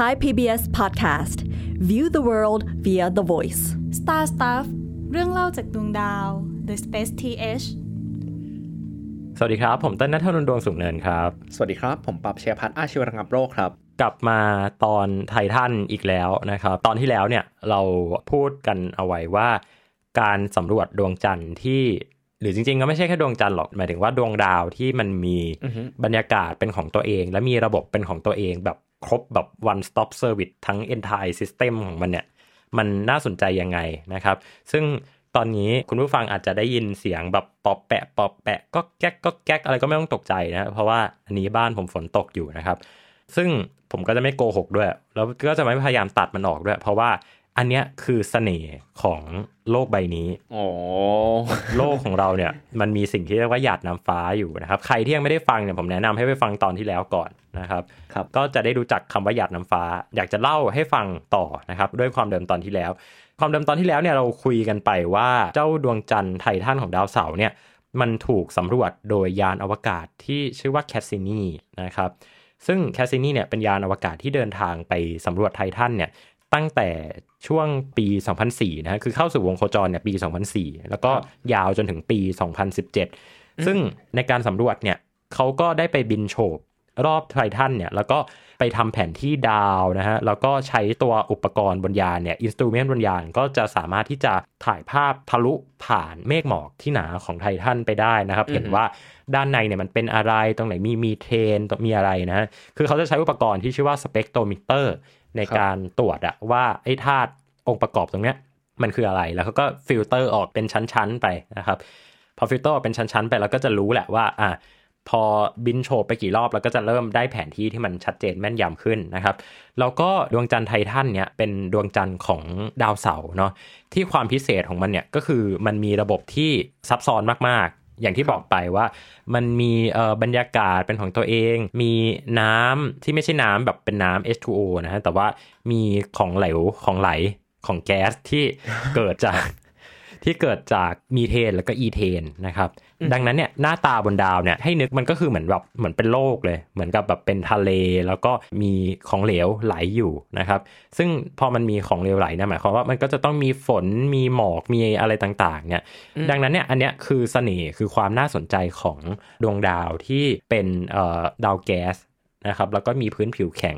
Thai PBS Podcast View the world via the voice Star Stuff เรื่องเล่าจากดวงดาว The Space TH สวัสดีครับ ผมเต้นนัทนนท์ดวงสุขเนินครับ สวัสดีครับ ผมปรับเชียร์พัฒน์อาชีวระงับโรคครับ กลับมาตอนไททันอีกแล้วนะครับ ตอนที่แล้วเนี่ยเราพูดกันเอาไว้ว่า การสำรวจดวงจันทร์ที่หรือจริงๆ ก็ไม่ใช่แค่ดวงจันทร์หรอก หมายถึงว่าดวงดาวที่มันมีบรรยากาศเป็นของตัวเอง และมีระบบเป็นของตัวเองแบบ ครบแบบ one stop service ทั้ง entire system ของมันเนี่ย มันน่าสนใจยังไงนะครับ ซึ่งตอนนี้คุณผู้ฟังอาจจะได้ยินเสียงแบบปอบแปะปอบแปะก็แก๊กก็แก๊กอะไรก็ไม่ต้องตกใจนะ เพราะว่าอันนี้บ้านผมฝนตกอยู่นะครับ ซึ่งผมก็จะไม่โกหกด้วย แล้วก็จะไม่พยายามตัดมันออกด้วย เพราะว่า อันเนี้ยคือเสน่ห์ของโลกใบนี้โอ้โลกของเราเนี่ยมันมีสิ่งที่เรียกว่าหยาดน้ำฟ้าอยู่นะครับ ใครที่ยังไม่ได้ฟังเนี่ยผมแนะนำให้ไปฟังตอนที่แล้วก่อนนะครับครับก็จะได้รู้จักคำว่าหยาดน้ำฟ้า อยากจะเล่าให้ฟังต่อนะครับด้วยความเดิมตอนที่แล้ว ความเดิมตอนที่แล้วเนี่ยเราคุยกันไปว่าเจ้าดวงจันทร์ไททันของดาวเสาร์เนี่ยมันถูกสำรวจโดยยานอวกาศที่ชื่อว่าแคสซินีนะครับซึ่งแคสซินีเนี่ยเป็นยานอวกาศที่เดินทางไปสำรวจไททันเนี่ย ตั้งแต่ช่วงปี 2004 นะฮะคือเข้าสู่วงโคจรเนี่ยปี 2004 แล้วก็ยาวจนถึงปี 2017 ซึ่งในการสำรวจเนี่ยเขาก็ได้ไปบินโฉบรอบไททันเนี่ยแล้วก็ไปทำแผนที่ดาวนะฮะ แล้วก็ใช้ตัวอุปกรณ์บนยานเนี่ยอินสตูเมนต์บนยานก็จะสามารถที่จะถ่ายภาพทะลุผ่านเมฆหมอกที่หนาของไททันไปได้นะครับ เห็นว่าด้านในเนี่ยมันเป็นอะไรตรงไหนมีมีเทนมีอะไรนะฮะคือเขาจะใช้อุปกรณ์ที่ชื่อว่าสเปกโทรมิเตอร์ ในการตรวจอะว่าไอ้ธาตุองค์ประกอบตรงเนี้ยมันคืออะไรแล้วเขาก็ฟิลเตอร์ออกเป็นชั้นๆไปนะครับพอฟิลเตอร์ออกเป็นชั้นๆไปเราก็จะรู้แหละว่าอะพอบินโฉบไปกี่รอบเราก็จะเริ่มได้แผนที่ที่มันชัดเจนแม่นยำขึ้นนะครับแล้วก็ดวงจันทร์ไททันเนี่ยเป็นดวงจันทร์ของดาวเสาร์เนาะที่ความพิเศษของมันเนี่ยก็คือมันมีระบบที่ซับซ้อนมาก อย่างที่บอกไปว่า มันมีบรรยากาศเป็นของตัวเอง มีน้ำที่ไม่ใช่น้ำแบบเป็นน้ำ H2O นะฮะแต่ว่ามีของเหลวของไหลของแก๊สที่เกิดจาก ที่เกิดจากมีเทนแล้วก็อีเทนนะครับ ดังนั้นเนี่ยหน้าตาบนดาวเนี่ยให้นึกมันก็คือเหมือนแบบเหมือนเป็นโลกเลย เหมือนกับแบบเป็นทะเล แล้วก็มีของเหลวไหลอยู่นะครับ ซึ่งพอมันมีของเหลวไหลเนะหมายความว่ามันก็จะต้องมีฝนมีหมอกมีอะไรต่างๆ เนี่ย ดังนั้นเนี่ยอันเนี้ยคือเสน่ห์คือความน่าสนใจของดวงดาวที่เป็นเอ่อดาวแก๊สนะครับแล้วก็มีพื้นผิวแข็ง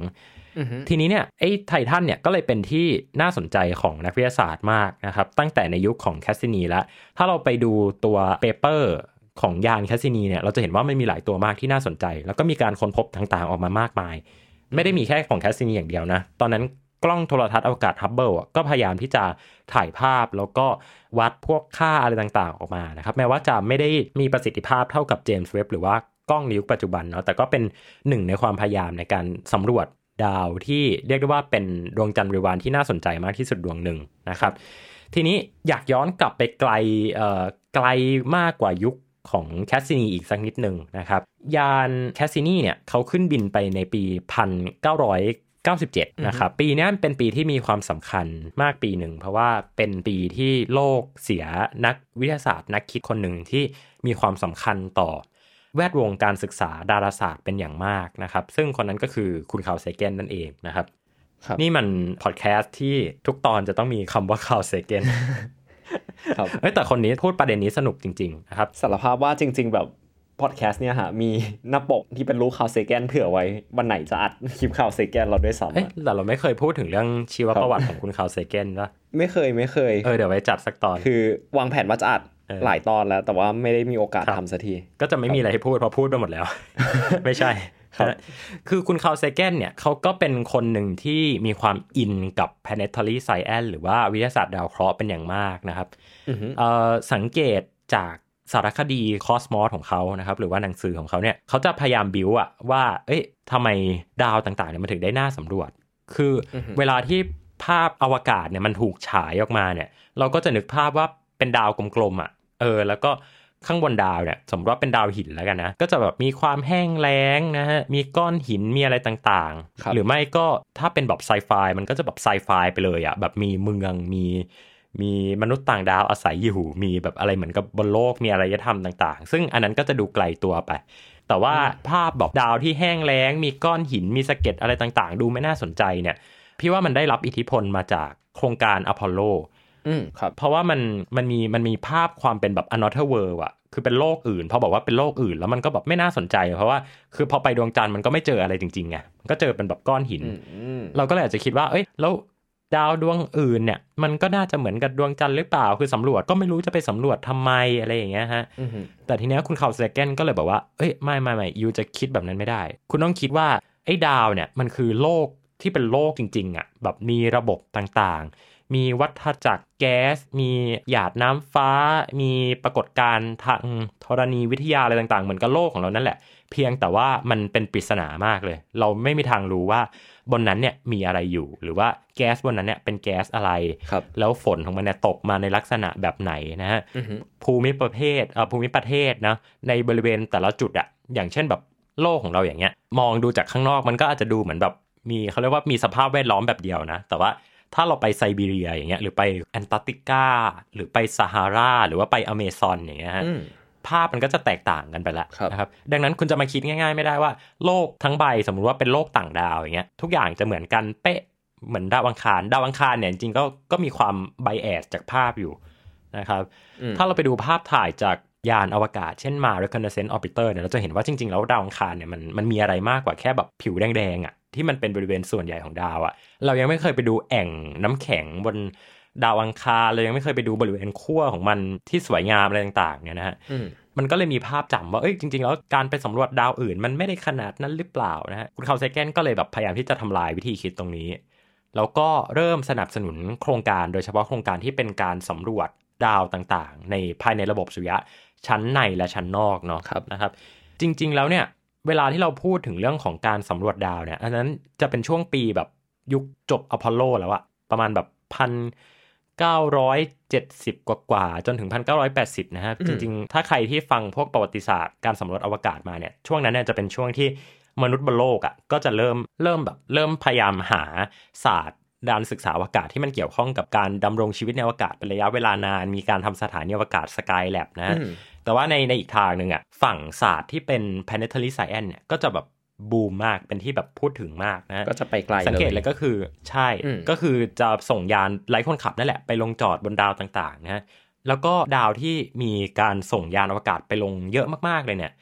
ทีนี้เนี่ยไอ้ไททันเนี่ยก็เลยเป็นที่น่าสนใจของนักวิทยาศาสตร์มากนะครับ ตั้งแต่ในยุคของแคสซินีแล้ว ถ้าเราไปดูตัว paper ของยานแคสซินีเนี่ยเราจะเห็นว่ามันมีหลายตัวมากที่น่าสนใจ แล้วก็มีการค้นพบต่างๆออกมามากมาย ไม่ได้มีแค่ของแคสซินีอย่างเดียวนะ ตอนนั้นกล้องโทรทรรศน์อวกาศฮับเบิลก็พยายามที่จะถ่ายภาพแล้วก็วัดพวกค่าอะไรต่างๆออกมานะครับ แม้ว่าจะไม่ได้มีประสิทธิภาพเท่ากับเจมส์เว็บบ์หรือว่ากล้องในยุคปัจจุบันเนาะแต่ก็เป็นหนึ่งในความพยายามในการสำรวจ ดาวที่เรียกได้ว่าเป็นดวงจันทร์บริวารที่น่าสนใจมากที่สุดดวงหนึ่งนะครับ ทีนี้อยากย้อนกลับไปไกลเอ่อไกลมากกว่ายุคของแคสซินีอีกสักนิดหนึ่งนะครับ ยานแคสซินีเนี่ยเขาขึ้นบินไปในปี 1997 นะครับ ปีนี้เป็นปีที่มีความสำคัญมากปีหนึ่ง เพราะว่าเป็นปีที่โลกเสียนักวิทยาศาสตร์นักคิดคนหนึ่งที่มีความสำคัญต่อ แวดวงการศึกษาดาราศาสตร์เป็นอย่างมากนะครับ ซึ่งคนนั้นก็คือคุณคาร์ล เซแกนนั่นเองนะครับครับนี่มันพอดแคสต์ที่ทุกตอนจะต้องมีคำว่าคาร์ล เซแกนครับเอ้ยแต่คนนี้พูดประเด็นนี้สนุกจริงๆนะครับสารภาพว่าจริง ๆ แบบพอดแคสต์เนี่ยฮะมีหน้าปกที่เป็นรูปคาร์ลเซแกนเผื่อไว้วันไหนจะอัดคลิปคาร์ลเซแกนเราด้วยซ้ำเอ้ยอะแต่เราไม่เคยพูดถึงเรื่องชีวประวัติของคุณคาร์ลเซเกนปะไม่เคยไม่เคยเออเดี๋ยวไว้จัดสักตอนคือวางแผนว่าจะอัดเออ หลายตอนแล้ว แต่ว่าไม่ได้มีโอกาสครับทำสักที ก็จะไม่มีอะไรให้พูดเพราะพูดไปหมดแล้ว ไม่ใช่ครับคือคุณคาร์ลเซเกนเนี่ยเขาก็เป็นคนหนึ่งที่มีความอินกับ planetary science หรือว่าวิทยาศาสตร์ดาวเคราะห์เป็นอย่างมากนะครับอือฮึเอ่อสังเกตจากสารคดีคอสมอสของเขานะครับ หรือว่าหนังสือของเขาเนี่ยเขาจะพยายามบิวอะว่า เอ้ยทำไมดาวต่างๆเนี่ยมันถึงได้น่าสำรวจ คืออเวลาที่ภาพอวกาศเนี่ยมันถูกฉายออกมาเนี่ย เราก็จะนึกภาพว่าเป็นดาวกลมๆอะ เออ แล้วก็ข้างบนดาวเนี่ยสมมติว่าเป็นดาวหินแล้วกันนะ ก็จะแบบมีความแห้งแล้งนะฮะ มีก้อนหินมีอะไรต่างครับๆหรือไม่ก็ถ้าเป็นแบบไซไฟมันก็จะแบบไซไฟไปเลยอะแบบมีเมืองมีมีมนุษย์ต่างดาวอาศัยอยู่ มีแบบอะไรเหมือนกับบนโลก มีอารยธรรมต่าง ๆ ซึ่งอันนั้นก็จะดูไกลตัวไปแตแต่ว่าภาพแบบดาวที่แห้งแล้ง มีก้อนหิน มีสะเก็ดอะไรต่างๆ ดูไม่น่าสนใจเนี่ย พี่ว่ามันได้รับอิทธิพลมาจากโครงการอพอลโล อืมครับเพราะว่ามันมันมีมันมีภาพความเป็นแบบ another world อะคือเป็นโลกอื่นพอบอกว่าเป็นโลกอื่นแล้วมันก็แบบไม่น่าสนใจ เพราะว่าคือพอไปดวงจันทร์มันก็ไม่เจออะไรจริงๆไงมันก็เจอเป็นแบบก้อนหินอืมเราก็เลยอาจจะคิดว่า เอ้ยแล้วดาวดวงอื่นเนี่ย มันก็น่าจะเหมือนกับดวงจันทร์หรือเปล่า คือสำรวจก็ไม่รู้จะไปสำรวจทำไมอะไรอย่างเงี้ยฮะอืมแต่ทีเนี้ยคุณคาร์ลเซเกนก็เลยบอกว่าเอ้ยไม่ไม่ไม่ you จะคิดแบบนั้นไม่ได้ คุณต้องคิดว่าไอ้ดาวเนี่ยมันคือโลกที่เป็นโลกจริงๆอะแบบมีระบบต่างๆ มีวัฏจักรแก๊ส มีหยาดน้ำฟ้า มีปรากฏการณ์ทางธรณีวิทยาอะไรต่างๆ เหมือนกับโลกของเรานั่นแหละ เพียงแต่ว่ามันเป็นปริศนามากเลย เราไม่มีทางรู้ว่าบนนั้นเนี่ยมีอะไรอยู่ หรือว่าแก๊สบนนั้นเนี่ยเป็นแก๊สอะไรครับแล้วฝนของมันเนี่ยตกมาในลักษณะแบบไหนนะฮะอืมภูมิประเภทเอ่อภูมิประเทศนะในบริเวณแต่ละจุดอะอย่างเช่นแบบโลกของเราอย่างเงี้ย มองดูจากข้างนอกมันก็อาจจะดูเหมือนแบบมีเขาเรียกว่ามีสภาพแวดล้อมแบบเดียวนะ แต่ว่า ถ้าเราไปไซบีเรียอย่างเงี้ยหรือไปแอนตาร์กติกาหรือไปซาฮาราหรือว่าไปอเมซอนอย่างเงี้ยฮะอืมภาพมันก็จะแตกต่างกันไปละครับนะครับ ดังนั้นคุณจะมาคิดง่ายๆ ไม่ได้ว่า โลกทั้งใบสมมุติว่าเป็นโลกต่างดาวอย่างเงี้ยทุกอย่างจะเหมือนกันเป๊ะเหมือนดาวอังคารดาวอังคารเนี่ยจริงๆก็ก็มีความ bias จากภาพอยู่นะครับอืมถ้าเราไปดูภาพถ่ายจาก ยานอวกาศเช่นมา reconnaissance orbiter เนี่ยเราจะเห็นว่าจริง ๆ แล้วดาวอังคารเนี่ยมันมันมีอะไรมากกว่าแค่แบบผิวแดงๆอะที่มันเป็นบริเวณส่วนใหญ่ของดาวอะเรายังไม่เคยไปดูแอ่งน้ำแข็งบนดาวอังคารเรายังไม่เคยไปดูบริเวณขั้วของมันที่สวยงามอะไรต่างๆเนี่ยนะฮะอืมมันก็เลยมีภาพจำว่าเอ้ยจริง ๆ แล้วการไปสำรวจดาวอื่น มันไม่ได้ขนาดนั้นหรือเปล่านะฮะคุณคาร์ลไซแกนก็เลยแบบพยายามที่จะทำลายวิธีคิดตรงนี้แล้วก็เริ่มสนับสนุนโครงการโดยเฉพาะโครงการที่เป็นการสำรวจ ดาวต่างๆ ในภายในระบบสุริยะชั้นในและชั้นนอกเนาะครับนะครับ จริง ๆ แล้วเนี่ยเวลาที่เราพูดถึงเรื่องของการสำรวจดาวเนี่ยอันนั้นจะเป็นช่วงปีแบบยุคจบอพอลโลแล้วอะประมาณแบบพัน970กว่ากว่าๆจนถึง1980นะฮะอืมจริง ๆ ถ้าใครที่ฟังพวกประวัติศาสตร์การสำรวจอวกาศมาเนี่ยช่วงนั้นเนี่ยจะเป็นช่วงที่มนุษย์บนโลกอะ่ะก็จะเริ่มเริ่มแบบเริ่มพยายามหาศาสตร์ ด้านศึกษาอวกาศที่มันเกี่ยวข้องกับการดำรงชีวิตในอวกาศเป็นระยะเวลานาน มีการทำสถานีอวกาศสกายแลบนะฮะอืมแต่ว่าในในอีกทางหนึ่งอะฝั่งศาสตร์ที่เป็น planetary science เนี่ยก็จะแบบบูมมากเป็นที่แบบพูดถึงมากนะฮะก็จะไปไกลสังเกตเลเลยยก็คือใช่อืมก็คือจะส่งยานไร้คนขับนั่นแหละไปลงจอดบนดาวต่างๆนะฮะแล้วก็ดาวที่มีการส่งยานอวกาศไปลงเยอะมากๆเลยเนี่ย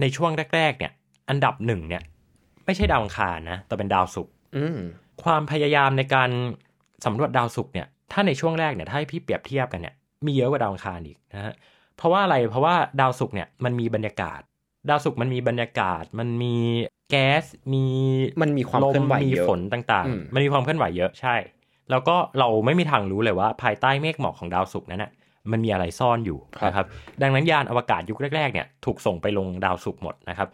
ในช่วงแรก ๆ เนี่ย อันดับหนึ่งเนี่ย ไม่ใช่ดาวอังคารนะแต่เป็นดาวศุกร์อืม ความพยายามในการสำรวจดาวศุกร์เนี่ย ถ้าในช่วงแรกเนี่ย ถ้าให้พี่เปรียบเทียบกันเนี่ย มีเยอะกว่าดาวอังคารอีกนะฮะ เพราะว่าอะไร เพราะว่าดาวศุกร์เนี่ย มันมีบรรยากาศ ดาวศุกร์มันมีบรรยากาศ มันมีแก๊ส มีมันมีความลเคลื่อนไหวมีเยอะฝนต่างอืมๆมันมีความเคลื่อนไหวเยอะ ใช่ แล้วก็เราไม่มีทางรู้เลยว่า ภายใต้เมฆหมอกของดาวศุกร์นั้นน่ะมันมีอะไรซ่อนอยู่นะครับ ดังนั้นยานอวกาศยุคแรกๆเนี่ยถูกส่งไปลงดาวศุกร์หมดนะครับ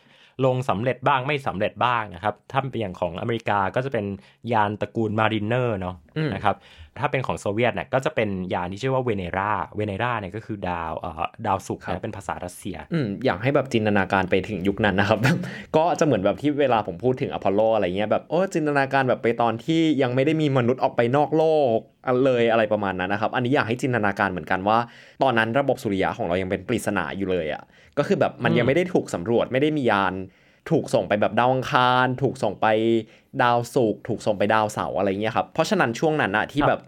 ลงสำเร็จบ้างไม่สำเร็จบ้างนะครับ ถ้าเป็นอย่างของอเมริกาก็จะเป็นยานตระกูลมาริเนอร์เนาะอืมนะครับ ถ้าเป็นของโซเวียตเนี่ยก็จะเป็นยานที่ชื่อว่าเวเนราเวเนราเนี่ยก็คือดาวเอ่อดาวศุกร์ครับนะเป็นภาษารัสเซียอืมอยากให้แบบจินตนาการไปถึงยุคนั้นนะครับ ก็จะเหมือนแบบที่เวลาผมพูดถึงอพอลโลอะไรเงี้ยแบบโอ้จินตนาการแบบไปตอนที่ยังไม่ได้มีมนุษย์ออกไปนอกโลกเลยอะไรประมาณนั้นนะครับ อันนี้อยากให้จินตนาการเหมือนกันว่า ตอนนั้นระบบสุริยะของเรายังเป็นปริศนาอยู่เลยอะ่ะก็คือแบบมันอืมยังไม่ได้ถูกสำรวจไม่ได้มียาน ถูกส่งไปแบบดาวอังคาร ถูกส่งไปดาวศุกร์ถูกส่งไปดาวเสาร์อะไรเงี้ยครับ เพราะฉะนั้นช่วงนั้นอะที่แบบ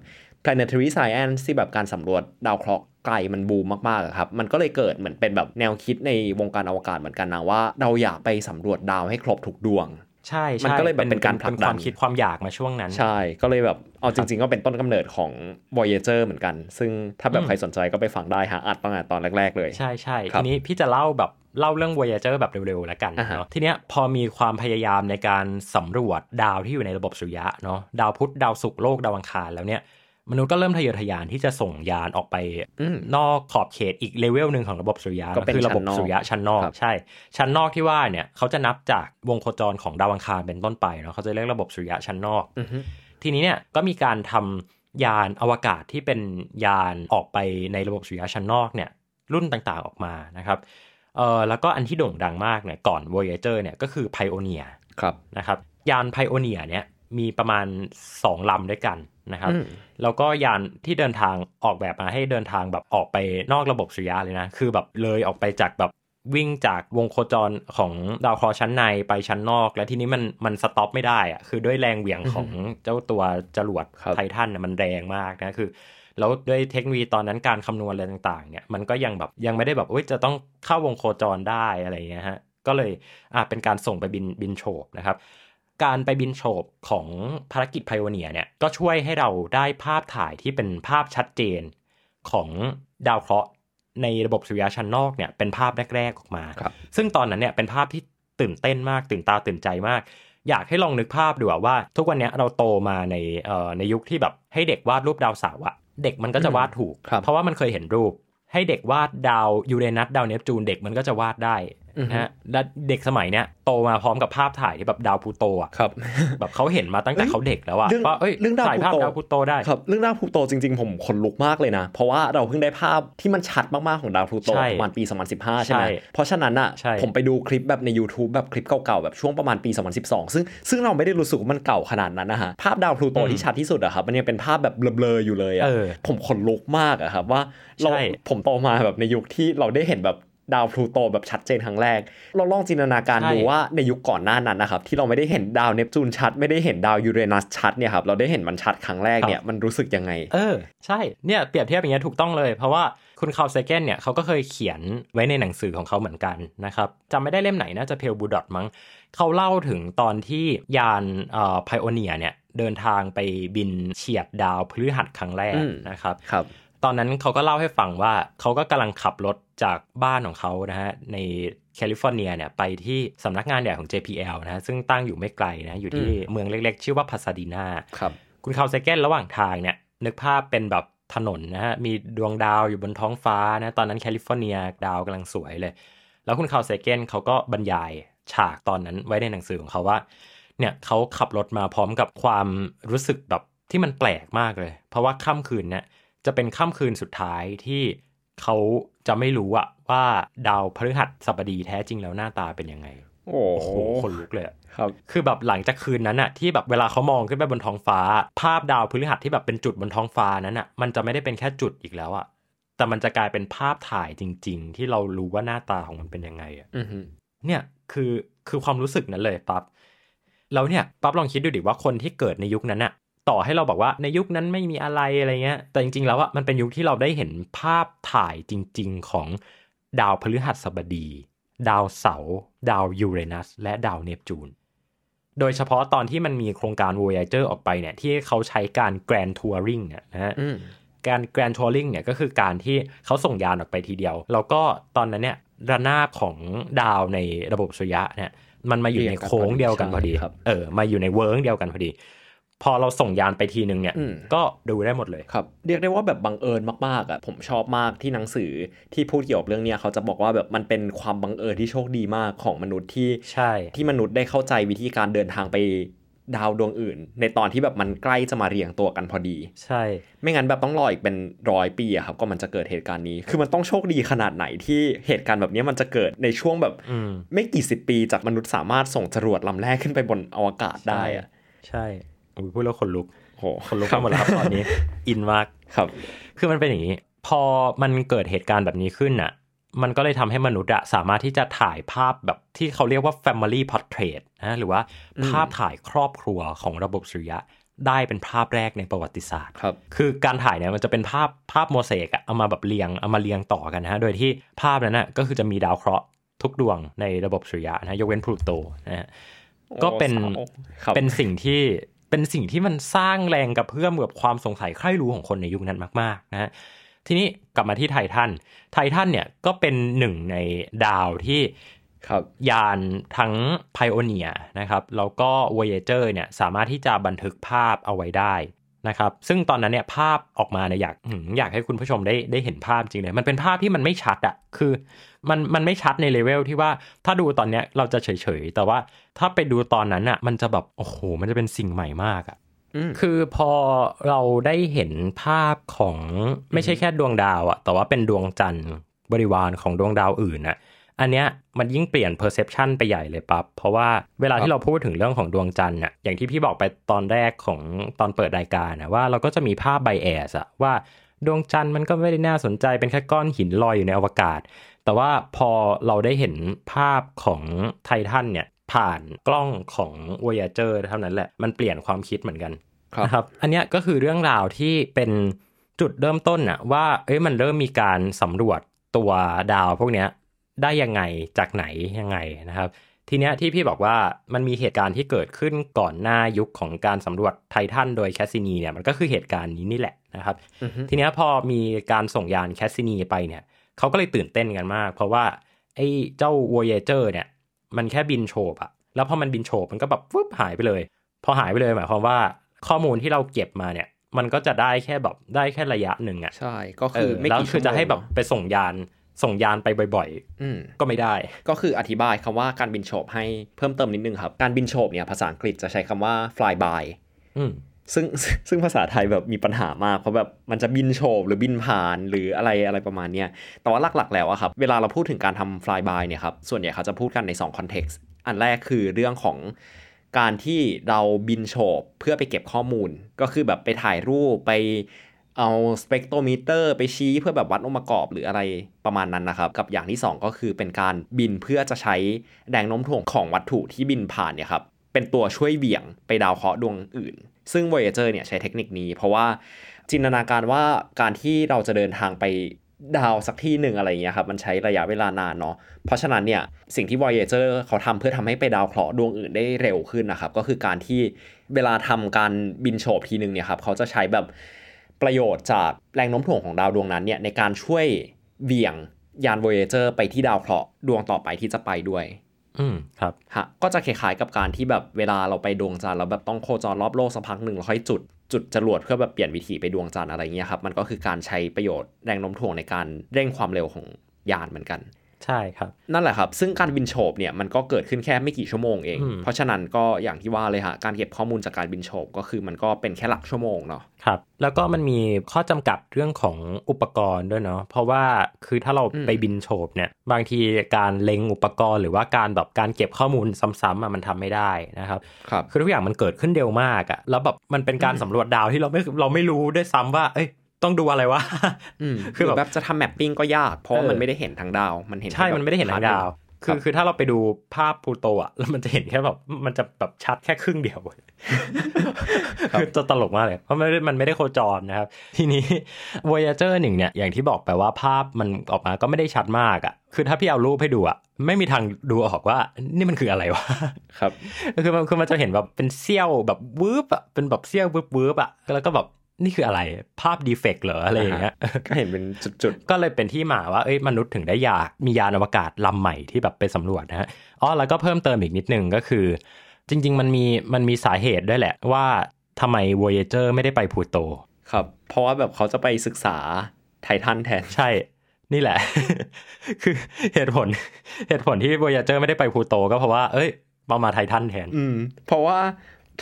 planetary science ที่แบบการสำรวจดาวเคราะห์ไกลมันบูมมากๆอะครับ มันก็เลยเกิดเหมือนเป็นแบบแนวคิดในวงการอวกาศเหมือนกันนะว่า เราอยากไปสำรวจดาวให้ครบทุกดวง ใช่ใช่มันก็เลยแบบเป็นการผลักดันความคิดความอยากมาช่วงนั้น ใช่ ก็เลยแบบเอาจริง ๆ ก็เป็นต้นกำเนิดของ Voyager เหมือนกัน ซึ่งถ้าแบบอืมใครสนใจก็ไปฟังได้หาอัดตั้งแต่ตอนแรก ๆ เลยใช่ใช่ครับทีนี้พี่จะเล่าแบบเล่าเรื่อง Voyager แบบเร็วๆแล้วกันอ่าฮะเนาะทีเนี้ยพอมีความพยายามในการสำรวจดาวที่อยู่ในระบบสุริยะเนาะดาวพุธดาวศุกร์โลกดาวอังคารแล้วเนี่ย มนุษย์ก็เริ่มทะเยอทะยานที่จะส่งยานออกไปอืมนอกขอบเขตอีกเลเวลหนึ่งของระบบสุริยะก็เป็นคือระบบชั้นนอกสุริยะชั้นนอกครับใช่ ชั้นนอกที่ว่าเนี่ยเขาจะนับจากวงโคจรของดาวอังคารเป็นต้นไปเนาะเขาจะเรียกระบบสุริยะชั้นนอกอือฮึทีนี้เนี่ยก็มีการทำยานอวกาศที่เป็นยานออกไปในระบบสุริยะชั้นนอกเนี่ยรุ่นต่างๆออกมานะครับเออแล้วก็อันที่โด่งดังมากเนี่ยก่อน Voyager เนี่ยก็คือ Pioneer ครับนะครับยาน Pioneer เนี่ยมีประมาณ 2 ลำด้วยกัน นะครับอืมแล้วก็ยานที่เดินทางออกแบบมาให้เดินทางแบบออกไปนอกระบบสุริยะเลยนะ คือแบบเลยออกไปจากแบบวิ่งจากวงโคจรของดาวเคราะห์ชั้นในไปชั้นนอก และทีนี้มันมันสต็อปไม่ได้อะคือด้วยแรงเหวี่ยงของเจ้าตัวจรวดครับไททันน่ะมันแรงมากนะคือแล้วด้วยเทคโนโลยีตอนนั้นการคำนวณอะไรต่างๆเนี่ยมันก็ยังแบบยังไม่ได้แบบเอ้ยจะต้องเข้าวงโคจรได้อะไรอย่างเงี้ยฮะก็เลยอะเป็นการส่งไปบินบินโฉบนะครับ การไปบินโฉบของภารกิจไพโอเนียเนี่ยก็ช่วยให้เราได้ภาพถ่ายที่เป็นภาพชัดเจนของดาวเคราะห์ในระบบสุริยะชั้นนอกเนี่ยเป็นภาพแรก ๆออกมาครับซึ่งตอนนั้นเนี่ยเป็นภาพที่ตื่นเต้นมากตื่นตาตื่นใจมาก อยากให้ลองนึกภาพดูอะว่า ทุกวันเนี้ยเราโตมาในเอ่อในยุคที่แบบให้เด็กวาดรูปดาวเสาร์อะเด็กมันก็จะวาดถูกครับเพราะว่ามันเคยเห็นรูป ให้เด็กวาดดาวยูเรนัสดาวเนปจูนเด็กมันก็จะวาดได้อือฮึ นะฮะและเด็กสมัยเนี้ยโตมาพร้อมกับภาพถ่ายที่แบบดาวพลูโตอะครับแบบเขาเห็นมาตั้งแต่เขาเด็กแล้วอะเรื่องว่าเอ้ยเรื่องดาวถ่ายภาพพลูโตดาวพลูโตได้ครับเรื่องดาวพลูโตจริง ๆ ผมขนลุกมากเลยนะ เพราะว่าเราเพิ่งได้ภาพที่มันชัดมากๆของดาวพลูโตใช่ประมาณปี 2015 ใช่ไหมใช่เพราะฉะนั้นอะใช่ผมไปดูคลิปแบบใน YouTube แบบคลิปเก่าๆแบบช่วงประมาณปี 2012 ซึ่งซึ่งเราไม่ได้รู้สึกว่ามันเก่าขนาดนั้นนะฮะภาพดาวพลูโตที่ชัดที่สุดอะครับมันยังเป็นภาพแบบเบลอๆอยู่เลยอะเออผมขนลุกมากอะครับว่าเราใช่ผมโตมาแบบในยุคที่เราได้เห็นแบบ ดาวพลูโตแบบชัดเจนครั้งแรก เราลองจินตนาการดูว่าในยุคก่อนหน้านั้นนะครับ ที่เราไม่ได้เห็นดาวเนปจูนชัด ไม่ได้เห็นดาวยูเรนัสชัดเนี่ยครับ เราได้เห็นมันชัดครั้งแรกเนี่ยมันรู้สึกยังไง เออ ใช่ เนี่ยเปรียบเทียบอย่างเงี้ยถูกต้องเลย เพราะว่าคุณคาร์ลเซเกนเนี่ยเขาก็เคยเขียนไว้ในหนังสือของเขาเหมือนกันนะครับจำไม่ได้เล่มไหนน่าจะ Pale Blue Dot มั้งเขาเล่าถึงตอนที่ยานเอ่อ Pioneer เนี่ยเดินทางไปบินเฉียดดาวพฤหัสครั้งแรกอืมนะครับครับ ตอนนั้นเขาก็เล่าให้ฟังว่าเขาก็กำลังขับรถจากบ้านของเขานะฮะในแคลิฟอร์เนียเนี่ยไปที่สำนักงานใหญ่ของ JPL นะฮะซึ่งตั้งอยู่ไม่ไกลนะอยู่ที่เมืองเล็กๆ ชื่อว่าพาซาดีนาครับคุณคาร์ลเซเกนระหว่างทางเนี่ยนึกภาพเป็นแบบถนนนะฮะมีดวงดาวอยู่บนท้องฟ้านะตอนนั้นแคลิฟอร์เนียดาวกำลังสวยเลย แล้วคุณคาร์ลเซเกนเขาก็บรรยายฉากตอนนั้นไว้ในหนังสือของเขาว่าเนี่ยเขาขับรถมาพร้อมกับความรู้สึกแบบที่มันแปลกมากเลย เพราะว่าค่ำคืนเนี่ย จะเป็นค่ำคืนสุดท้ายที่เขาจะไม่รู้อะว่าดาวพฤหัสบดีแท้จริงแล้วหน้าตาเป็นยังไง โอ้โอ้โหโหคนลุกเลยอะครับ คือแบบหลังจากคืนนั้นอะที่แบบเวลาเขามองขึ้นไปบนท้องฟ้า ภาพดาวพฤหัสที่แบบเป็นจุดบนท้องฟ้านั้นอะมันจะไม่ได้เป็นแค่จุดอีกแล้วอะแต่มันจะกลายเป็นภาพถ่ายจริง ๆ ที่เรารู้ว่าหน้าตาของมันเป็นยังไงอะอือฮึเนี่ยคือคือความรู้สึกนั้นเลยปั๊บแล้วเนี่ยปั๊บลองคิดดูดิว่าคนที่เกิดในยุคนั้นอะ ต่อให้เราบอกว่าในยุคนั้นไม่มีอะไรอะไรเงี้ย แต่จริงๆ แล้วอะมันเป็นยุคที่เราได้เห็นภาพถ่ายจริง ๆ ของดาวพฤหัสบดี ดาวเสาร์ดาวยูเรนัส และดาวเนปจูน โดยเฉพาะตอนที่มันมีโครงการ Voyager ออกไปเนี่ย ที่เขาใช้การ Grand Touring เนี่ยนะฮะอืมการ Grand Touring เนี่ยก็คือการที่เขาส่งยานออกไปทีเดียว แล้วก็ตอนนั้นเนี่ยระนาบของดาวในระบบสุริยะเนี่ยมันมาอยู่ในโค้งเดียวกันพอดีใช่ครับเออ มาอยู่ในเวิ้งเดียวกันพอดี พอเราส่งยานไปทีนึงเนี่ยอืมก็ดูได้หมดเลยครับ เรียกได้ว่าแบบบังเอิญมากๆอะผมชอบมากที่หนังสือที่พูดเกี่ยวกับเรื่องเนี้ยเขาจะบอกว่าแบบมันเป็นความบังเอิญที่โชคดีมากของมนุษย์ที่ใช่ที่มนุษย์ได้เข้าใจวิธีการเดินทางไปดาวดวงอื่น ในตอนที่แบบมันใกล้จะมาเรียงตัวกันพอดี ใช่ ไม่งั้นแบบต้องรออีกเป็นร้อยปีอะครับก็มันจะเกิดเหตุการณ์นี้ คือมันต้องโชคดีขนาดไหนที่เหตุการณ์แบบนี้มันจะเกิดในช่วงแบบอืมไม่กี่สิบปีจากมนุษย์สามารถส่งจรวดลำแรกขึ้นไปบนอวกาศได้อะใช่ อุ๊ยพูดแล้วคนลุกโหคนลุกไปหมดแล้วครับตอนนี้ อินมากครับ คือมันเป็นอย่างนี้ พอมันเกิดเหตุการณ์แบบนี้ขึ้นน่ะ มันก็เลยทำให้มนุษย์อะสามารถที่จะถ่ายภาพแบบที่เขาเรียกว่า family portrait นะหรือว่าภาพถ่ายครอบครัวของระบบสุริยะได้เป็นภาพแรกในประวัติศาสตร์ครับคือการถ่ายเนี่ยมันจะเป็นภาพภาพโมเสกอะเอามาแบบเรียงเอามาเรียงต่อกันนะฮะ โดยที่ภาพนั้นน่ะก็คือจะมีดาวเคราะห์ทุกดวงในระบบสุริยะนะฮะยกเว้นพลูโตนะฮะก็เป็นโอ้ครับเป็นสิ่งที่ เป็นสิ่งที่มันสร้างแรงกระเพื่อมกับความสงสัยใคร่รู้ของคนในยุคนั้นมากๆนะฮะทีนี้กลับมาที่ไททันไททันเนี่ยก็เป็นหนึ่งในดาวที่ครับยานทั้ง Pioneer นะครับแล้วก็ Voyager เนี่ยสามารถที่จะบันทึกภาพเอาไว้ได้นะครับซึ่งตอนนั้นเนี่ยภาพออกมาเนี่ยอยากอยากให้คุณผู้ชมได้ได้เห็นภาพจริงเลยมันเป็นภาพที่มันไม่ชัดอะคือ มันมันไม่ชัดในเลเวลที่ว่าถ้าดูตอนเนี้ยเราจะเฉยๆ แต่ว่าถ้าไปดูตอนนั้นอะมันจะแบบ โอ้โห มันจะเป็นสิ่งใหม่มากอะอืมคือพอเราได้เห็นภาพของไม่ใช่แค่ดวงดาวอะแต่ว่าเป็นดวงจันทร์บริวารของดวงดาวอื่นอะอันเนี้ยมันยิ่งเปลี่ยน perception ไปใหญ่เลยปั๊บเพราะว่าเวลาที่เราพูดถึงเรื่องของดวงจันทร์อะอย่างที่พี่บอกไปตอนแรกของตอนเปิดรายการนะว่าเราก็จะมีภาพไบแอสอะว่าดวงจันทร์มันก็ไม่ได้น่าสนใจเป็นแค่ก้อนหินลอยอยู่ในอวกาศ แต่ว่าพอเราได้เห็นภาพของไททันเนี่ยผ่านกล้องของ Voyager เท่านั้นแหละ มันเปลี่ยนความคิดเหมือนกันครับนะครับ อันเนี้ยก็คือเรื่องราวที่เป็นจุดเริ่มต้นน่ะว่าเอ้ยมันเริ่มมีการสำรวจตัวดาวพวกเนี้ยได้ยังไงจากไหนยังไงนะครับ ทีเนี้ยที่พี่บอกว่ามันมีเหตุการณ์ที่เกิดขึ้นก่อนหน้ายุคของการสำรวจไททันโดยแคสซินีเนี่ยมันก็คือเหตุการณ์นี้นี่แหละนะครับอือฮึทีเนี้ยพอมีการส่งยานแคสซินีไปเนี่ย เขาก็เลยตื่นเต้นกันมาก เพราะว่าไอ้เจ้า Voyager เนี่ยมันแค่บินโฉบอะแล้วพอมันบินโฉบมันก็แบบฟึบหายไปเลย พอหายไปเลยหมายความว่าข้อมูลที่เราเก็บมาเนี่ย มันก็จะได้แค่แบบได้แค่ระยะหนึ่งอะใช่ก็เอคืออไม่แล้วกี่คือจะให้แบบไปส่งยานส่งยานไปบ่อยอืมๆก็ไม่ได้ ก็คืออธิบายคำว่าการบินโฉบให้เพิ่มเติมนิดนึงครับ การบินโฉบเนี่ยภาษาอังกฤษจะใช้คำว่า fly by อืม ซึ่งซึ่งภาษาไทยแบบมีปัญหามากเพราะแบบมันจะบินโฉบหรือบินผ่านหรืออะไรอะไรประมาณเนี้ยแต่ว่าหลักๆแล้วอะครับ เวลาเราพูดถึงการทำ fly by เนี่ยครับ ส่วนใหญ่เขาจะพูดกันใน2 context อันแรกคือเรื่องของการที่เราบินโฉบเพื่อไปเก็บข้อมูล ก็คือแบบไปถ่ายรูปไปเอาสเปกโทรมิเตอร์ไปชี้เพื่อแบบวัดองค์ประกอบหรืออะไรประมาณนั้นนะครับ กับอย่างที่ 2 ก็คือเป็นการบินเพื่อจะใช้แรงโน้มถ่วงของวัตถุที่บินผ่านเนี่ยครับเป็นตัวช่วยเหวี่ยงไปดาวเคราะห์ดวงอื่น ซึ่ง Voyager เนี่ยใช้เทคนิคนี้ เพราะว่าจินตนาการว่าการที่เราจะเดินทางไปดาวสักที่หนึ่งอะไรเงี้ยครับมันใช้ระยะเวลานานเนาะเพราะฉะนั้นเนี่ยสิ่งที่ Voyager เขาทำเพื่อทำให้ไปดาวเคราะห์ดวงอื่นได้เร็วขึ้นนะครับ ก็คือการที่เวลาทำการบินโฉบทีหนึ่งเนี่ยครับเขาจะใช้แบบประโยชน์จากแรงโน้มถ่วงของดาวดวงนั้นเนี่ยในการช่วยเหวี่ยงยาน Voyager ไปที่ดาวเคราะห์ดวงต่อไปที่จะไปด้วย อืมครับฮะก็จะคล้ายๆกับการที่แบบเวลาเราไปดวงจันทร์เราแบบต้องโคจรรอบโลกสักพักหนึ่งแล้วค่อยจุดจุดจรวดเพื่อแบบเปลี่ยนวิถีไปดวงจันทร์อะไรเงี้ยครับมันก็คือการใช้ประโยชน์แรงโน้มถ่วงในการเร่งความเร็วของยานเหมือนกัน ใช่ครับ นั่นแหละครับ ซึ่งการบินโฉบเนี่ยมันก็เกิดขึ้นแค่ไม่กี่ชั่วโมงเองอืมเพราะฉะนั้นก็อย่างที่ว่าเลยฮะการเก็บข้อมูลจากการบินโฉบก็คือมันก็เป็นแค่หลักชั่วโมงเนาะครับแล้วก็มันมีข้อจำกัดเรื่องของอุปกรณ์ด้วยเนาะเพราะว่าคือถ้าเราอืมไปบินโฉบเนี่ยบางทีการเล็งอุปกรณ์ หรือว่าการแบบการเก็บข้อมูลซ้ำๆอะมันทำไม่ได้นะครับครับคือทุกอย่างมันเกิดขึ้นเร็วมากอะแล้วแบบมันเป็นการสำรวจดาวที่เราไม่เราไม่รู้ด้วยซ้ำว่าเอ้ย ต้องดูอะไรวะอืมคืคืออแบบแบบจะทำแมปปิ้งก็ยาก เพราะว่าเออมันไม่ได้เห็นทางดาว มันเห็นใช่แค่แบบมันไม่ได้เห็นทางดาวครัคืบอคือถ้าเราไปดูภาพพลูโตอะแล้วมันจะเห็นแค่แบบมันจะแบบชัดแค่ครึ่งเดียวคือจะตลกมากเลยเพราะมันไม่ได้มันไม่ได้โคจรนะครับ ทีนี้ Voyager หนึ่งเนี่ยอย่างที่บอกไปว่าภาพมันออกมาก็ไม่ได้ชัดมากอะคือถ้าพี่เอารูปให้ดูอะไม่มีทางดูออกว่า นี่มันคืออะไรวะครับคือมันคือมันจะเห็นแบบเป็นเสี้ยวแบบวืบอะเป็นแบบเสี้ยววืบวืบอะแล้วก็แบบ นี่คืออะไรภาพดีเฟกเหรออะไรอย่างเงี้ยก็เห็นเป็นจุดก็เลยเป็นที่มาว่าเอ้ยมนุษย์ถึงได้อยากมียานอวกาศลำใหม่ที่แบบไปสำรวจนะฮะอ๋อแล้วก็เพิ่มเติมอีกนิดนึงก็คือ จริง ๆ มันมีมันมีสาเหตุด้วยแหละว่าทำไม Voyager ไม่ได้ไปพลูโตๆครับ เพราะว่าแบบเขาจะไปศึกษาไททันแทน ใช่ นี่แหละ คือเหตุผล เหตุผลที่ Voyager ไม่ได้ไปพลูโต ก็เพราะว่า เอ้ยมามาไททันแทน อืม เพราะว่า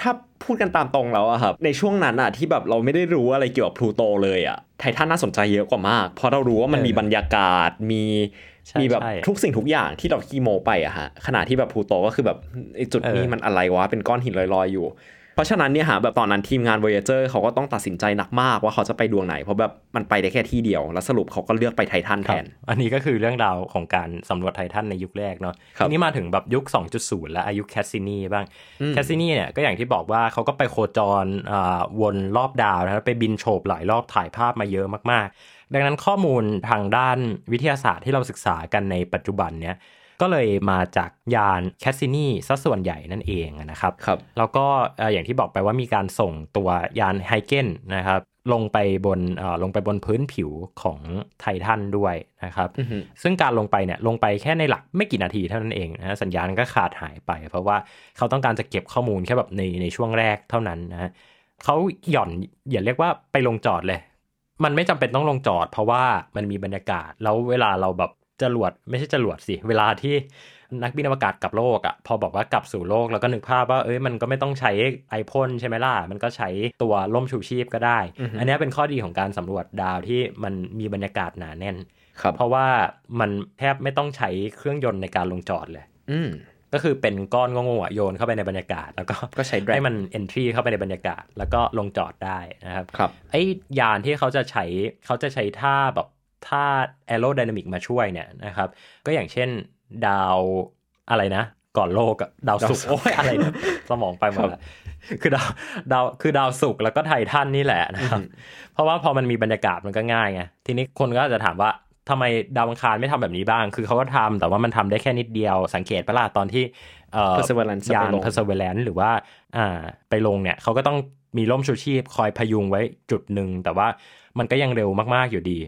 ถ้า พูดกันตามตรงแล้วอะครับในช่วงนั้นอะที่แบบเราไม่ได้รู้อะไรเกี่ยวกับพลูโตเลยอะไททันน่าสนใจเยอะกว่ามากเพราะเรารู้ว่ามันเออมีบรรยากาศมีใช่มีแบบใช่ทุกสิ่งทุกอย่างที่เราคีโมไปอะฮะขณะที่แบบพลูโตก็คือแบบไอ้จุดนี้เออมันอะไรวะเป็นก้อนหินลอยๆอยู่ เพราะฉะนั้นเนี่ยฮะแบบตอนนั้นทีมงาน Voyager เขาก็ต้องตัดสินใจหนักมากว่าเขาจะไปดวงไหน เพราะแบบมันไปได้แค่ที่เดียว แล้วสรุปเขาก็เลือกไปไททันแทนครับอันนี้ก็คือเรื่องราวของการสำรวจไททันในยุคแรกเนาะครับทีนี้มาถึงแบบยุค 2.0 และยุคแคสซินีบ้างอืมแคสซินีเนี่ยก็อย่างที่บอกว่าเขาก็ไปโคจรอ่าวนรอบดาวนะครับไปบินโฉบหลายรอบถ่ายภาพมาเยอะมากๆ ดังนั้นข้อมูลทางด้านวิทยาศาสตร์ที่เราศึกษากันในปัจจุบันเนี่ย ก็เลยมาจากยานแคสซินีซะส่วนใหญ่นั่นเองนะครับครับแล้วก็เอ่ออย่างที่บอกไปว่ามีการส่งตัวยานไฮเกนนะครับลงไปบนเอ่อลงไปบนพื้นผิวของไททันด้วยนะครับอือฮึซึ่งการลงไปเนี่ยลงไปแค่ในหลักไม่กี่นาทีเท่านั้นเองนะฮะสัญญาณก็ขาดหายไป เพราะว่าเขาต้องการจะเก็บข้อมูลแค่แบบในในช่วงแรกเท่านั้นนะฮะเขาหย่อนอย่าเรียกว่าไปลงจอดเลย มันไม่จำเป็นต้องลงจอด เพราะว่ามันมีบรรยากาศ แล้วเวลาเราแบบ จรวดไม่ใช่จรวดสิ เวลาที่นักบินอวกาศกลับโลกอะ่ะพอบอกว่ากลับสู่โลกแล้วก็นึกภาพว่าเอ้ยมันก็ไม่ต้องใช้ไอพ่นใช่ไหมล่ะ มันก็ใช้ตัวล่มชูชีพก็ได้อือฮึอันเนี้ยเป็นข้อดีของการสำรวจดาวที่มันมีบรรยากาศหนาแน่นครับเพราะว่ามันแทบไม่ต้องใช้เครื่องยนต์ในการลงจอดเลย อืมก็คือเป็นก้อนโง่ๆอะโยนเข้าไปในบรรยากาศ แล้วก็ก็ใช้ drag ให้มัน entry เข้าไปในบรรยากาศ แล้วก็ลงจอดได้นะครับครับไอ้ยานที่เขาจะใช้เขาจะใช้ท่าแบบ ท่า aerodynamic มาช่วยเนี่ยนะครับ ก็อย่างเช่นดาวอะไรนะ ก่อนโลกอะดาวศุกร์ดาวศุกร์โอ้ยอะไรเนี่ยสมองไปหมดแล้วคือดาวดาวคือดาวศุกร์แล้วก็ไททันนี่แหละนะครับ เพราะว่าพอมันมีบรรยากาศมันก็ง่ายไงทีนี้คนก็อาจจะถามว่าทำไมดาวอังคารไม่ทำแบบนี้บ้าง คือเขาก็ทำแต่ว่ามันทำได้แค่นิดเดียว สังเกตปะล่ะตอนที่เอ่อ Perseverance ยาไปนลง perseverance หรือว่าอ่าไปลงเนี่ยเขาก็ต้องมีร่มชูชีพคอยพยุงไว้จุดหนึ่ง แต่ว่ามันก็ยังเร็วมากๆอยู่ดี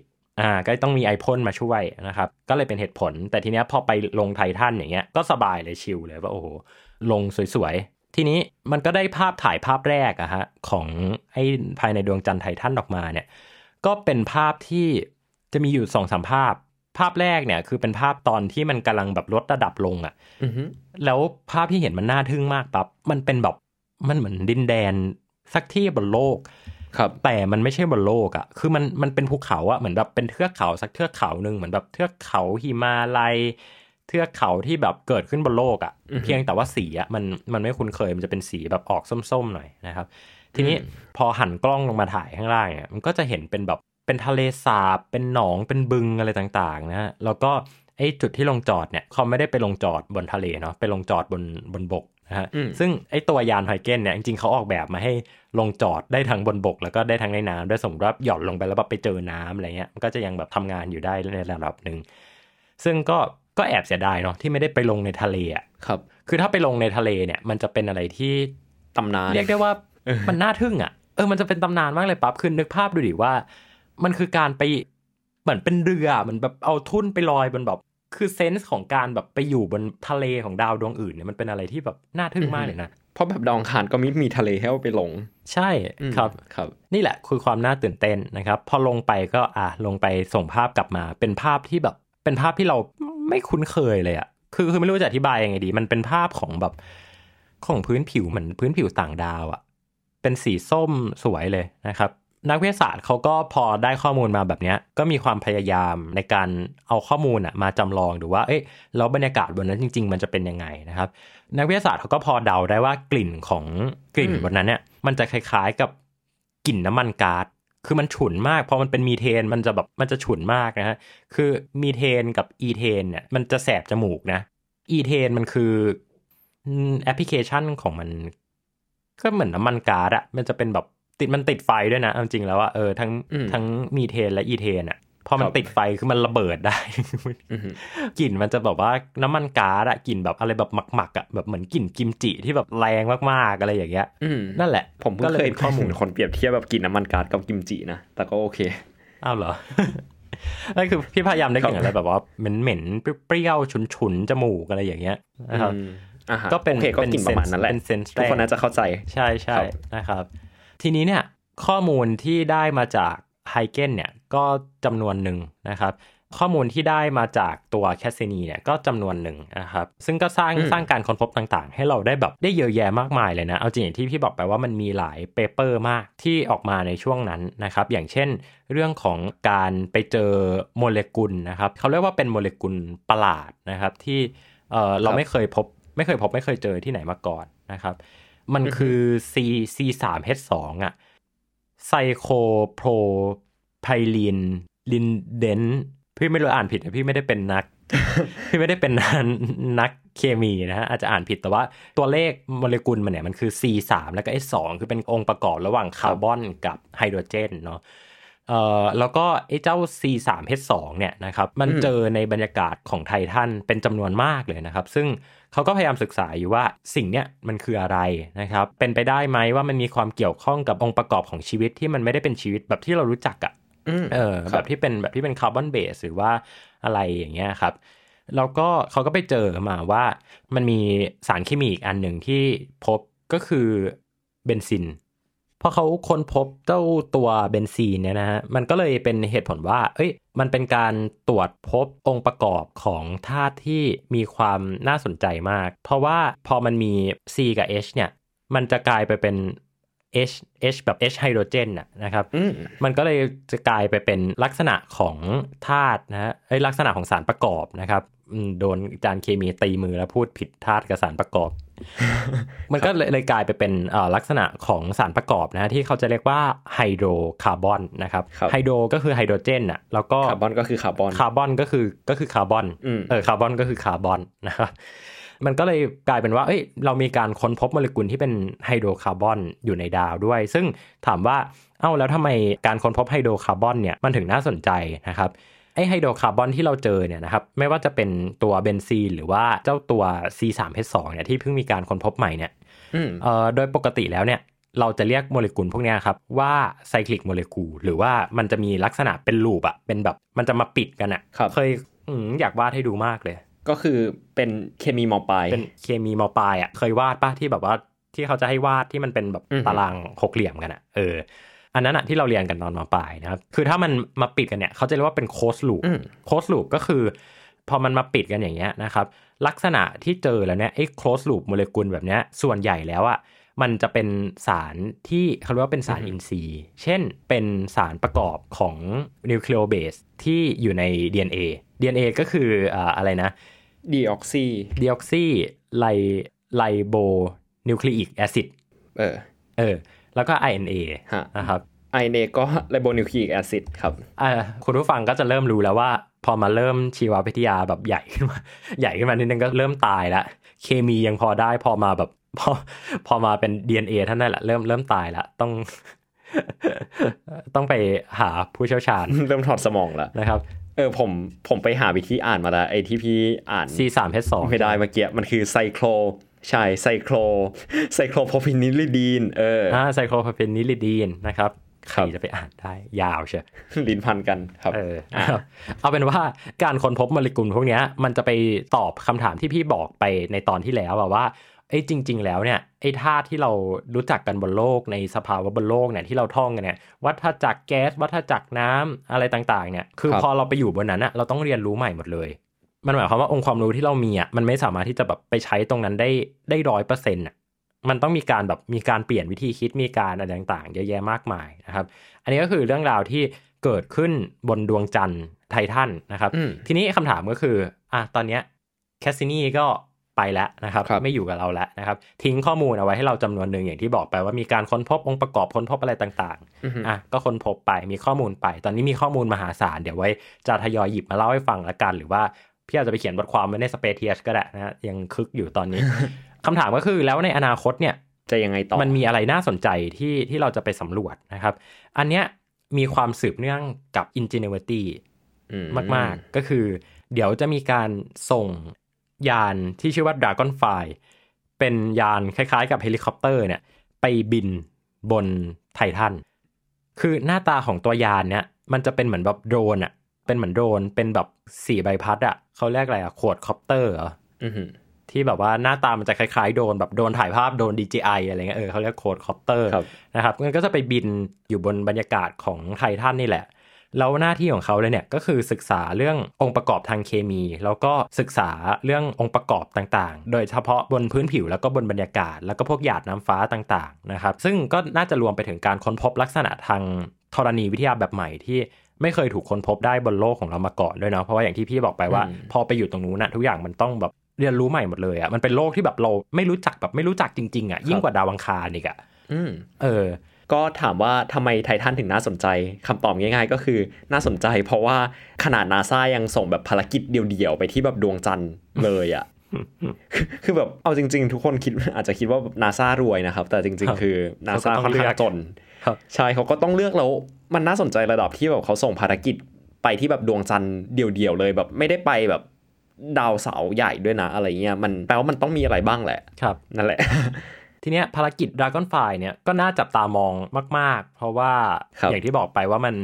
อ่าก็ต้องมีไอพ่นมาช่วยนะครับ ก็เลยเป็นเหตุผล แต่ทีเนี้ยพอไปลงไททันอย่างเงี้ยก็สบายเลยชิลเลยว่าโอ้โหลงสวยๆ ทีนี้มันก็ได้ภาพถ่ายภาพแรกอะฮะของไอ้ภายในดวงจันทร์ไททันออกมาเนี่ยก็เป็นภาพที่จะมีอยู่สองสามภาพ ภาพแรกเนี่ยคือเป็นภาพตอนที่มันกำลังแบบลดระดับลงอะอือฮึแล้วภาพที่เห็นมันน่าทึ่งมากปั๊บมันเป็นแบบมันเหมือนดินแดนสักที่บนโลก ครับแต่มันไม่ใช่บนโลกอะ่ะคือมันมันเป็นภูเขาอะ่ะเหมือนแบบเป็นเทือกเขาสักเทือกเขาหนึ่งเหมือนแบบเทือกเขาหิมาลัยเทือกเขาที่แบบเกิดขึ้นบนโลกอะ่ะอือฮึเพียงแต่ว่าสีอะ่ะมันมันไม่คุ้นเคยมันจะเป็นสีแบบออกส้มๆหน่อยนะครับ ทีนี้พอหันกล้องลงมาถ่ายข้างล่างเนี่ยมันก็จะเห็นเป็นแบบเป็นทะเลสาบเป็นหนองเป็นบึงอะไรต่างๆนะฮะแล้วก็ไอ้จุดที่ลงจอดเนี่ยเขาไม่ได้ไปลงจอดบนทะเลเนาะไปลงจอดบนบนบก นะฮะอืมซึ่งไอ้ตัวยานไฮเกนเนี่ยจริงๆเขาออกแบบมาให้ลงจอดได้ทั้งบนบก แล้วก็ได้ทั้งในน้ำด้วยสมมติว่าหย่อนลงไปแล้วแบบไปเจอน้ำอะไรเงี้ยมันก็จะยังแบบทำงานอยู่ได้ในระดับหนึ่งซึ่งก็ก็แอบเสียดายเนาะที่ไม่ได้ไปลงในทะเลอะครับ คือถ้าไปลงในทะเลเนี่ย มันจะเป็นอะไรที่ตำนานเรียกได้ว่ามันน่าทึ่งอะเออมันจะเป็นตำนานมากเลยปั๊บคือนึกภาพดูดิว่า มันคือการไปเหมือนเป็นเรือเหมือนแบบเอาทุ่นไปลอยบนแบบ คือเซนส์ของการแบบไปอยู่บนทะเลของดาวดวงอื่นเนี่ยมันเป็นอะไรที่แบบน่าทึ่งมากเลยนะเพราะแบบดาวอังคารก็มีมีทะเลให้เราไปลง ใช่อืมครับครับ นี่แหละคือความน่าตื่นเต้นนะครับ พอลงไปก็อะลงไปส่งภาพกลับมา เป็นภาพที่แบบเป็นภาพที่เราไม่คุ้นเคยเลยอะ่ะคือคือไม่รู้จะอธิบายยังไงดี มันเป็นภาพของแบบของพื้นผิวเหมือนพื้นผิวต่างดาวอะ่ะเป็นสีส้มสวยเลยนะครับ นักวิทยาศาสตร์เขาก็พอได้ข้อมูลมาแบบเนี้ยก็มีความพยายามในการเอาข้อมูลอะมาจำลองดูว่าเอ๊ะแล้วบรรยากาศบนนั้นจริง ๆ มันจะเป็นยังไงนะครับ นักวิทยาศาสตร์เขาก็พอเดาได้ว่ากลิ่นของกลิ่นอืมบนนั้นเนี่ย มันจะคล้ายๆกับกลิ่นน้ำมันก๊าซคือมันฉุนมากพอมันเป็นมีเทนมันจะแบบมันจะฉุนมากนะฮะคือมีเทนกับอีเทนเนี่ยมันจะแสบจมูกนะอีเทนมันคืออืมแอปพลิเคชันของมัน ก็เหมือนน้ำมันก๊าซอะมันจะเป็นแบบ ติดมันติดไฟด้วยนะเอาจริงแล้วว่าเออทั้งอืมทั้งมีเทนและอีเทนอะพอมันครับติดไฟคือมันระเบิดได้อือฮึกลิ่นมันจะแบบว่าน้ำมันก๊าซอะกลิ่นแบบอะไรแบบหมักๆอะแบบเหมือนกลิ่นกิมจิที่แบบแรงมากๆอะไรอย่างเงี้ยอืมนั่นแหละ ผมเพิ่ก็งเลยเคยเป็นข้อมูลเห็นคนเปรียบเทียบแบบกลิ่นน้ำมันก๊าซกับกิมจินะแต่ก็โอเคอ้าวเหรอนั่นคือพี่พยายามได้กลิ่นอะไรแบบว่าเหม็นเหม็นๆเปรี้ยวๆฉุนๆจมูกอะไรอย่างเงี้ยนะครับอืมอ่าฮะก็เป็นโอเคก็กลิ่นประมาณนั้นแหละเป็น sense ทุกคนน่าจะเข้าใจใช่ใช่ครับนะครับ ทีนี้เนี่ยข้อมูลที่ได้มาจาก Huygens เนี่ยก็จำนวนหนึ่งนะครับ ข้อมูลที่ได้มาจากตัว Cassini เนี่ยก็จำนวนหนึ่งนะครับซึ่งก็สร้างอืมสร้างการค้นพบต่างๆ ให้เราได้แบบได้เยอะแยะมากมายเลยนะ เอาจริงอย่างที่พี่บอกไปว่ามันมีหลาย paper มากที่ออกมาในช่วงนั้นนะครับอย่างเช่น เรื่องของการไปเจอโมเลกุลนะครับเขาเรียกว่าเป็นโมเลกุลประหลาดนะครับที่เออเราไม่เคยพบไม่เคยพบไม่เคยเจอที่ไหนมาก่อนนะครับ มันคือ C C 3 H 2อะไซโคโปรไพลินลินเดนพี่ไม่รู้อ่านผิดนะพี่ไม่ได้เป็นนัก พี่ไม่ได้เป็นนักเคมีนะฮะอาจจะอ่านผิดแต่ว่าตัวเลขโมเลกุลมันเนี่ยมันคือ C 3 แล้วก็ H 2คือเป็นองค์ประกอบระหว่างคาร์บอนกับไฮโดรเจนเนาะ เอ่อแล้วก็ไอ้เจ้า C 3 H 2 เนี่ยนะครับมันอืมเจอในบรรยากาศของไททันเป็นจำนวนมากเลยนะครับ ซึ่งเขาก็พยายามศึกษาอยู่ว่าสิ่งเนี้ยมันคืออะไรนะครับ เป็นไปได้ไหมว่ามันมีความเกี่ยวข้องกับองค์ประกอบของชีวิตที่มันไม่ได้เป็นชีวิตแบบที่เรารู้จักอะอืมเออครับแบบที่เป็นแบบที่เป็น carbon base หรือว่าอะไรอย่างเงี้ยครับแล้วก็เขาก็ไปเจอมาว่ามันมีสารเคมีอีกอันหนึ่งที่พบก็คือเบนซิน พอเขาค้นพบเจ้าตัวเบนซีนเนี่ยนะฮะ มันก็เลยเป็นเหตุผลว่า เอ้ย มันเป็นการตรวจพบองค์ประกอบของธาตุที่มีความน่าสนใจมาก เพราะว่าพอมันมี C กับ H เนี่ย มันจะกลายไปเป็น H H แบบ H ไฮโดรเจนน่ะนะครับอืมมันก็เลยจะกลายไปเป็นลักษณะของธาตุนะฮะไอ้ลักษณะของสารประกอบนะครับอืม โดนอาจารย์เคมีตีมือแล้วพูดผิดธาตุกับสารประกอบ มันก็เลยเลยกลายไปเป็นเอ่อลักษณะของสารประกอบนะที่เขาจะเรียกว่าไฮโดรคาร์บอนนะครับครับไฮโดรก็คือไฮโดรเจนอะแล้วก็คาร์บอนก็คือคาร์บอนคาร์บอนก็คือก็คือคาร์บอนอืมเออคาร์บอนก็คือคาร์บอนนะครับมันก็เลยกลายเป็นว่าเอ้ยเรามีการค้นพบโมเลกุลที่เป็นไฮโดรคาร์บอนอยู่ในดาวด้วย ซึ่งถามว่าเอ้าแล้วทำไมการค้นพบไฮโดรคาร์บอนเนี่ยมันถึงน่าสนใจนะครับ ไอ้ไฮโดรคาร์บอนที่เราเจอเนี่ยนะครับไม่ว่าจะเป็นตัวเบนซีนหรือว่าเจ้าตัว C3H2 เนี่ยที่เพิ่งมีการค้นพบใหม่เนี่ยอืมเอ่อโดยปกติแล้วเนี่ยเราจะเรียกโมเลกุลพวกเนี้ยครับว่า cyclic molecule หรือว่ามันจะมีลักษณะเป็น loop อะเป็นแบบมันจะมาปิดกันอะครับเคยอืมอยากวาดให้ดูมากเลย ก็คือเป็นเคมีมอปลายเป็นเคมีมอปลายอะเคยวาดปะที่แบบว่าที่เขาจะให้วาดที่มันเป็นแบบอือฮึตารางหกเหลี่ยมกันอะเออ อันนั้นอะที่เราเรียนกันตอนมปลายนะครับ คือถ้ามันมาปิดกันเนี่ยเขาจะเรียกว่าเป็นโคสลูปอืมโคสลูปก็คือ พอมันมาปิดกันอย่างเงี้ยนะครับลักษณะที่เจอแล้วเนี่ยไอ้ close loop โมเลกุลแบบเนี้ยส่วนใหญ่แล้วอะ่ะมันจะเป็นสารที่เขาเรียกว่าเป็นสารอินทรีย์ เช่น เป็นสารประกอบของนิวคลีโอเบสที่อยู่ใน DNA DNA ก็คืออ่าอะไรนะdeoxy deoxyri ribonucleic acid เออเออ แล้วก็ RNA ฮะนะครับ RNA ก็ ribonucleic acid ครับอ่าคุณผู้ฟังก็จะเริ่มรู้แล้วว่า พอมาเริ่มชีววิทยาแบบใหญ่ขึ้นมาใหญ่ขึ้นมานิดนึงก็เริ่มตายละเคมียังพอได้พอมาแบบพอพอมาเป็น DNA เท่านั้นแหละเริ่มเริ่มตายละต้องต้องไปหาผู้เชี่ยวชาญ เริ่มถอดสมองแล้วนะครับ เออผมผมไปหาวิธีอ่านมาแล้วไอ้ที่พี่อ่าน C3H2 ไม่ได้เมื่อกี้มันคือ cyclo ใช่ cyclo cyclopropenylidene เอออ่า cyclopropenylidene นะครับคใครจะไปอ่านได้ยาวเชียวลิ้นพันกันครับเอออะนะครับเอาเป็นว่าการค้นพบโมเลกุลพวกเนี้ยมันจะไปตอบคำถามที่พี่บอกไปในตอนที่แล้วอะว่าเอ้ยจริง ๆ แล้วเนี่ยไอ้ธาตุที่เรารู้จักกันบนโลกในสภาวะบนโลกเนี่ยที่เราท่องกันเนี่ยวัฏจักรแก๊สวัฏจักรน้ำอะไรต่างๆเนี่ยคือครับพอเราไปอยู่บนนั้นอะเราต้องเรียนรู้ใหม่หมดเลย มันหมายความว่าองค์ความรู้ที่เรามีอะมันไม่สามารถที่จะแบบไปใช้ตรงนั้นได้ได้ร้อยเปอร์เซ็นต์อะมันต้องมีการแบบมีการเปลี่ยนวิธีคิดมีการอะไรต่างๆ เยอะแยะมากมายนะครับ อันนี้ก็คือเรื่องราวที่เกิดขึ้นบนดวงจันทร์ไททันนะครับอืมทีนี้คำถามก็คืออะตอนเนี้ยแคสซินีก็ไปแล้วนะครับครับไม่อยู่กับเราแล้วนะครับ ทิ้งข้อมูลเอาไว้ให้เราจำนวนหนึ่งอย่างที่บอกไปว่ามีการค้นพบองค์ประกอบค้นพบอะไรต่างๆ อือฮึอะก็ค้นพบไปมีข้อมูลไป ตอนนี้มีข้อมูลมหาศาลเดี๋ยวไว้จะทยอยหยิบมาเล่าให้ฟังละกัน หรือว่า พี่อาจจะไปเขียนบทความไว้ใน Spaceth ก็ได้นะฮะยังคึกอยู่ตอนนี้คำถามก็คือแล้วในอนาคตเนี่ยจะยังไงต่อ มันมีอะไรน่าสนใจที่ที่เราจะไปสำรวจนะครับ อันเนี้ยมีความสืบเนื่องกับ Ingenuity อืม มาก ๆ ก็คือ เดี๋ยวจะมีการส่งยานที่ชื่อว่า Dragonfly เป็นยานคล้าย ๆ กับเฮลิคอปเตอร์เนี่ย ไปบินบนไททัน คือหน้าตาของตัวยานเนี่ย มันจะเป็นเหมือนแบบโดรนอะ เป็นเหมือนโดรนเป็นแบบสี่ใบพัดอะเขาเรียกอะไรอะ quadcopter เหรออือฮึที่แบบว่าหน้าตามันจะคล้ายๆโดรนแบบโดรนถ่ายภาพโดรน DJI อะไรเงี้ยเออเขาเรียก quadcopter ครับนะครับมันก็จะไปบินอยู่บนบรรยากาศของไททันนี่แหละ แล้วหน้าที่ของเขาเลยเนี่ยก็คือศึกษาเรื่ององค์ประกอบทางเคมี แล้วก็ศึกษาเรื่ององค์ประกอบต่างๆ โดยเฉพาะบนพื้นผิวแล้วก็บนบรรยากาศ แล้วก็พวกหยาดน้ำฟ้าต่างๆนะครับซึ่งก็น่าจะรวมไปถึงการค้นพบลักษณะทางธรณีวิทยาแบบใหม่ที่ ไม่เคยถูกค้นพบได้บนโลกของเรามาก่อนด้วยเนาะเพราะว่าอย่างที่พี่บอกไปว่าอืมพอไปอยู่ตรงนู้นนะทุกอย่างมันต้องแบบเรียนรู้ใหม่หมดเลยอะ่ะมันเป็นโลกที่แบบเราไม่รู้จักแบบไม่รู้จักจริงๆอะ่ะยิ่งกว่าดาวอังคารอีกอะ่ะอืมเออ ก็ถามว่าทำไมไททันถึงน่าสนใจคำตอบง่ายๆ ก็คือน่าสนใจ เพราะว่าขนาดนาซายังส่งแบบภารกิจเดี่ยวๆไปที่แบบดวงจันทร์เลยอะ่ะคือคือแบบเอาจริง ๆ ทุกคนคิดอาจจะคิดว่านาซารวยนะครับ แต่จริงครับๆคือนาซาเขาก็ต้ค่อองนเลืข้าอกงจนครับใช่เขาก็ต้องเลือกแล้ว มันน่าสนใจระดับที่แบบเขาส่งภารกิจไปที่แบบดวงจันทร์เดี่ยวๆเลยแบบไม่ได้ไปแบบดาวเสาร์ใหญ่ด้วยนะอะไรเงี้ยมันแปลว่ามันต้องมีอะไรบ้างแหละครับนั่นแหละ ทีเนี้ยภารกิจ Dragonfly เนี่ยก็น่าจับตามองมาก ๆ เพราะว่าครับอย่างที่บอกไปว่ามัน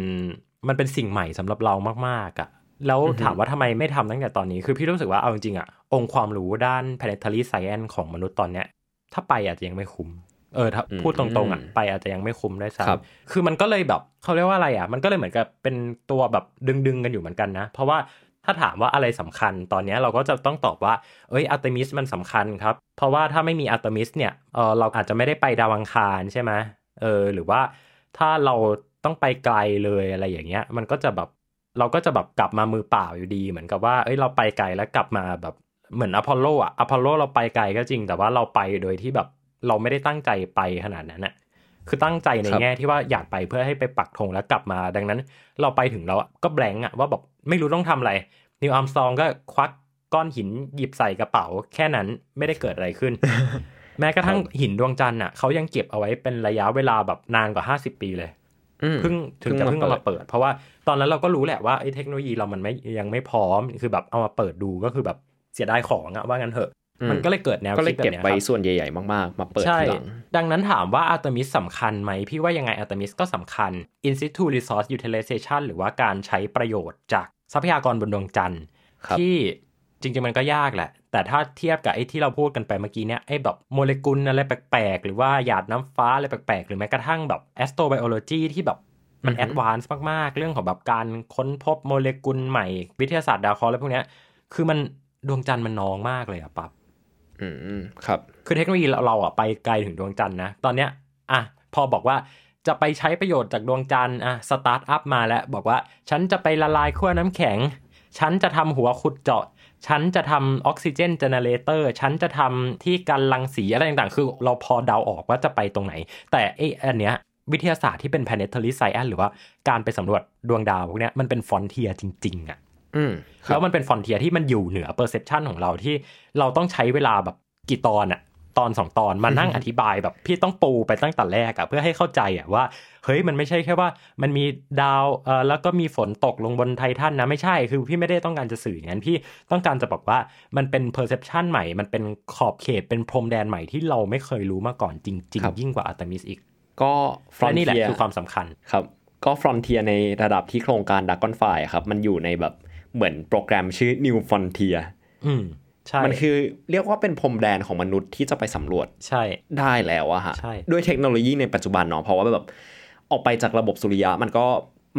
มันเป็นสิ่งใหม่สำหรับเรามากๆอะ่ะแล้วอือฮึถามว่าทำไมไม่ทำตั้งแต่ตอนนี้ คือพี่รู้สึกว่าเอาจริงๆอะ่ะองค์ความรู้ด้าน planetary science ของมนุษย์ตอนเนี้ยถ้าไปอาจจะยังไม่คุ้ม เออถ้าอืมพูดตรงๆอะไปอาจจะยังไม่คุ้มด้วยครับซ้ำคือมันก็เลยแบบเขาเรียกว่าอะไรอะ มันก็เลยเหมือนกับเป็นตัวแบบดึงๆกันอยู่เหมือนกันนะ เพราะว่าถ้าถามว่าอะไรสำคัญตอนเนี้ยเราก็จะต้องตอบว่า เอ้ยอาร์เตมิสมันสำคัญครับ เพราะว่าถ้าไม่มีอาร์เตมิสเนี่ยเออเราอาจจะไม่ได้ไปดาวอังคารใช่ไหมเออหรือว่าถ้าเราต้องไปไกลเลยอะไรอย่างเงี้ย มันก็จะแบบเราก็จะแบบกลับมามือเปล่าอยู่ดี เหมือนกับว่า เอ้ยเราไปไกลแล้วกลับมาแบบเหมือนอพอลโลอะอพอลโลเราไปไกลก็จริง แต่ว่าเราไปโดยที่แบบ เราไม่ได้ตั้งใจไปขนาดนั้นอะคือตั้งใจในแง่ที่ว่าครับอยากไปเพื่อให้ไปปักธงแล้วกลับมา ดังนั้น เราไปถึงเราก็ blank อะว่าแบบไม่รู้ต้องทำอะไรนีล อาร์มสตรองก็ควักก้อนหินหยิบใส่กระเป๋า แค่นั้นไม่ได้เกิดอะไรขึ้น แม้กระทั่งหินดวงจันทร์อะเขายังเก็บเอาไว้เป็นระยะเวลาแบบนานกว่า50ปีเลยอืมเพิ่งถึงจะเพิ่เพิ่งมาเอามาเปิด เพราะว่าตอนนั้นเราก็รู้แหละว่าไอ้เทคโนโลยีเรามันไม่ยังไม่พร้อม คือแบบเอามาเปิดดูก็คือแบบเสียดายของอะว่างั้นเถอะอื มมันก็เลยเกิดแนวคิดแบบเนี้ย ก็เลยเก็บไว้ครับส่วนใหญ่ ๆ มากๆ มาเปิดใช่ทีหลัง ดังนั้นถามว่าอัลต m มิสสำคัญไหม พี่ว่ายังไงอัลต m มิสก็สำคัญ In situ resource utilization หรือว่าการใช้ประโยชน์จากทรัพยากรบนดวงจันทร์ครับที่จริง ๆ มันก็ยากแหละ แต่ถ้าเทียบกับไอ้ที่เราพูดกันไปเมื่อกี้เนี่ยไอ้แบบโมเลกุลอะไรแปลกๆ หรือว่าหยาดน้ำฟ้าอะไรแปลกๆ หรือแม้กระทั่งแบบ astrobiology ที่แบบมันอือฮึแอดวานซ์มาก ๆ เรื่องของแบบการค้นพบโมเลกุลใหม่ วิทยาศาสตร์ดาวเคราะห์อะไรพวกเนี้ย คือมันดวงจันทร์มันน้องมากเลยอะปั๊บ อืมครับ คือเทคโนโลยีเราอะไปไกลถึงดวงจันทร์นะ ตอนเนี้ย อะ พอบอกว่าจะไปใช้ประโยชน์จากดวงจันทร์ อะ สตาร์ทอัพมาแล้วบอกว่า ฉันจะไปละลายขั้วน้ำแข็ง ฉันจะทำหัวขุดเจาะ ฉันจะทำ oxygen generator ฉันจะทำที่กันรังสีอะไรต่างๆ คือเราพอเดาออกว่าจะไปตรงไหน แต่ไอ้อันเนี้ยวิทยาศาสตร์ที่เป็น planetary science หรือว่าการไปสำรวจดวงดาวพวกเนี้ยมันเป็น frontier จริง ๆอะอืมครั แล้วมันเป็น frontier ที่มันอยู่เหนือ perception ของเราที่เราต้องใช้เวลาแบบกี่ตอนอะตอนสองตอนมานั่งอธิบายแบบพี่ต้องปูไปตั้งแต่แรกอะเพื่อให้เข้าใจอะว่า เฮ้ยมันไม่ใช่แค่ว่า มันมีดาวเออแล้วก็มีฝนตกลงบนไททันนะไม่ใช่คือพี่ไม่ได้ต้องการจะสื่ออย่างนั้นพี่ต้องการจะบอกว่ามันเป็น perception ใหม่ มันเป็นขอบเขตเป็นพรมแดนใหม่ที่เราไม่เคยรู้มาก่อนจริงครับๆยิ่งกว่าอัตมิสอีก ก็ฟรอและนี่แหละคือความสำคัญครับ ก็ frontier ในระดับที่โครงการ Dragonflyครับมันอยู่ในแบบ เหมือนโปรแกรมชื่อ New Frontier อืมใช่มันคือเรียกว่าเป็นพรมแดนของมนุษย์ที่จะไปสำรวจใช่ได้แล้วอะฮะใช่ด้วยเทคโนโลยีในปัจจุบันเนาะเพราะว่าแบบออกไปจากระบบสุริยะมันก็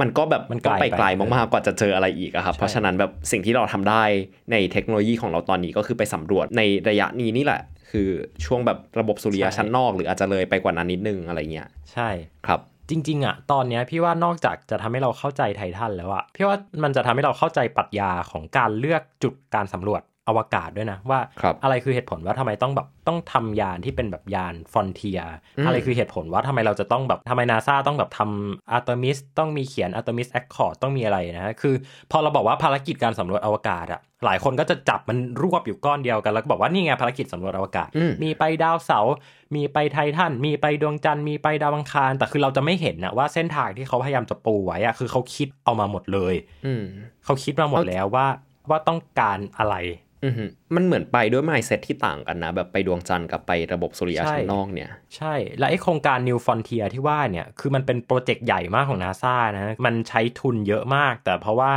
มันก็แบบมันไกลต้องไปไกลไปมากๆกว่าจะเจออะไรอีกอะครับใช่เพราะฉะนั้นแบบสิ่งที่เราทำได้ในเทคโนโลยีของเราตอนนี้ก็คือไปสำรวจในระยะนี้นี่แหละ คือช่วงแบบระบบสุริยะชั้นนอก หรืออาจจะเลยไปกว่านั้นนิดนึงอะไรเงี้ยใช่ครับ จริงๆอะตอนเนี้ยพี่ว่านอกจากจะทำให้เราเข้าใจไททันแล้วอะพี่ว่ามันจะทำให้เราเข้าใจปรัชญาของการเลือกจุดการสำรวจ อวกาศด้วยนะ ว่าครับอะไรคือเหตุผลว่าทำไมต้องแบบต้องทำยานที่เป็นแบบยาน frontier อืมอะไรคือเหตุผลว่าทำไมเราจะต้องแบบทำไมนาซาต้องแบบทำอาร์ตมิสต้องมีเขียน Artemis Accord ต้องมีอะไรนะ คือพอเราบอกว่าภารกิจการสำรวจอวกาศอะหลายคนก็จะจับมันรวบอยู่ก้อนเดียวกันแล้วก็บอกว่านี่ไงภารกิจสำรวจอวกาศอืมมีไปดาวเสาร์มีไปไททันมีไปดวงจันทร์มีไปดาวอังคาร แต่คือเราจะไม่เห็นนะว่าเส้นทางที่เขาพยายามจะปูไว้อะคือเขาคิดเอามาหมดเลยอืมเขาคิดมาหมดแล้วว่าว่าต้องการอะไรอือหือ มันเหมือนไปด้วย mindset ที่ต่างกันนะ แบบไปดวงจันทร์กับไประบบสุริยะใช่ชั้นนอกเนี่ย ใช่ และไอ้โครงการ New Frontier ที่ว่าเนี่ย คือมันเป็นโปรเจกต์ใหญ่มากของนาซานะ มันใช้ทุนเยอะมาก แต่เพราะว่า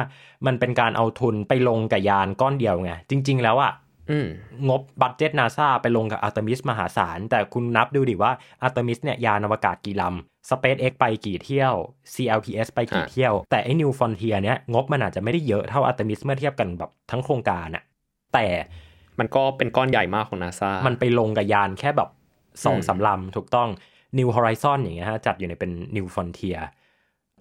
มันเป็นการเอาทุนไปลงกับยานก้อนเดียวไง จริง ๆ แล้วอะอืมงบ budget นาซาไปลงกับอาร์ตมิสมหาศาล แต่คุณนับดูดิว่าอาร์ตมิสเนี่ยยานอวกาศกี่ลำ SpaceX ไปกี่เที่ยว CLPS ไปกี่อะเที่ยว แต่ไอ้ New Frontier เนี่ยงบมันอาจจะไม่ได้เยอะเท่าอาร์ตมิสเมื่อเทียบกันแบบทั้งโครงการอะ แต่มันก็เป็นก้อนใหญ่มากของนาซามันไปลงกับยานแค่แบบสองอืมสามลำถูกต้อง New Horizon อย่างเงี้ยฮะจัดอยู่ในเป็น New Frontier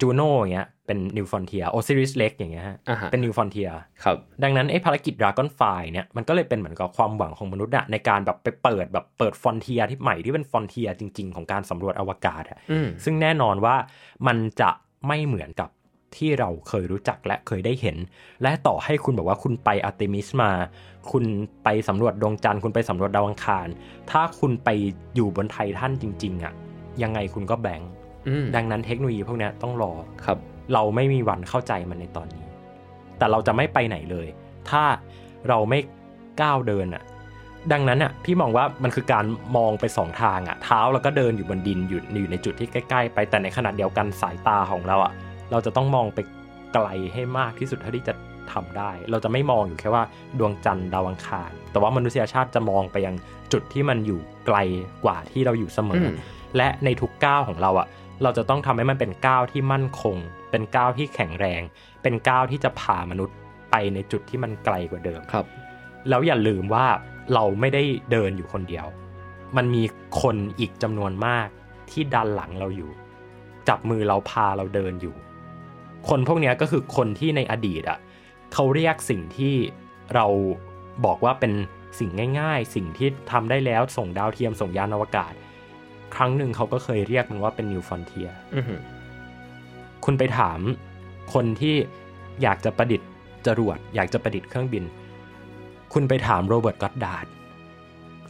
Juno อย่างเงี้ยเป็น New Frontier Osiris Rex อย่างเงี้ยฮะอ่าฮะเป็น New Frontier ครับดังนั้นไอ้ภารกิจ Dragonfly เนี่ยมันก็เลยเป็นเหมือนกับความหวังของมนุษย์อะในการแบบไปเปิดแบบเปิด frontier ที่ใหม่ที่เป็น frontier จริง ๆ ของการสำรวจอวกาศอะอืมซึ่งแน่นอนว่ามันจะไม่เหมือนกับ ที่เราเคยรู้จักและเคยได้เห็น และต่อให้คุณบอกว่าคุณไปอาร์เตมิสมา คุณไปสำรวจดวงจันทร์คุณไปสำรวจดาวอังคาร ถ้าคุณไปอยู่บนไททันจริง ๆอะยังไงคุณก็ blank อืมดังนั้นเทคโนโลยีพวกเนี้ยต้องรอครับ เราไม่มีวันเข้าใจมันในตอนนี้ แต่เราจะไม่ไปไหนเลย ถ้าเราไม่ก้าวเดินอะดังนั้นอะพี่มองว่ามันคือการมองไปสองทางอะเท้าเราก็เดินอยู่บนดินอยู่อยู่ในจุดที่ใกล้ ๆ ไปแต่ในขณะเดียวกันสายตาของเราอะ เราจะต้องมองไปไกลให้มากที่สุดเท่าที่จะทำได้ เราจะไม่มองอยู่แค่ว่าดวงจันทร์ดาวอังคาร แต่ว่ามนุษยชาติจะมองไปยังจุดที่มันอยู่ไกลกว่าที่เราอยู่เสมออมและในทุกก้าวของเราอะเราจะต้องทำให้มันเป็นก้าวที่มั่นคง เป็นก้าวที่แข็งแรง เป็นก้าวที่จะพามนุษย์ไปในจุดที่มันไกลกว่าเดิมครับ แล้วอย่าลืมว่าเราไม่ได้เดินอยู่คนเดียว มันมีคนอีกจำนวนมากที่ดันหลังเราอยู่ จับมือเราพาเราเดินอยู่ คนพวกเนี้ยก็คือคนที่ในอดีตอะเขาเรียกสิ่งที่เราบอกว่าเป็นสิ่งง่าย ๆ สิ่งที่ทำได้แล้วส่งดาวเทียมส่งยานอวกาศ ครั้งหนึ่งเขาก็เคยเรียกมันว่าเป็น New Frontier อือหือคุณไปถามคนที่อยากจะประดิษฐ์จรวด อยากจะประดิษฐ์เครื่องบิน คุณไปถาม Robert Goddard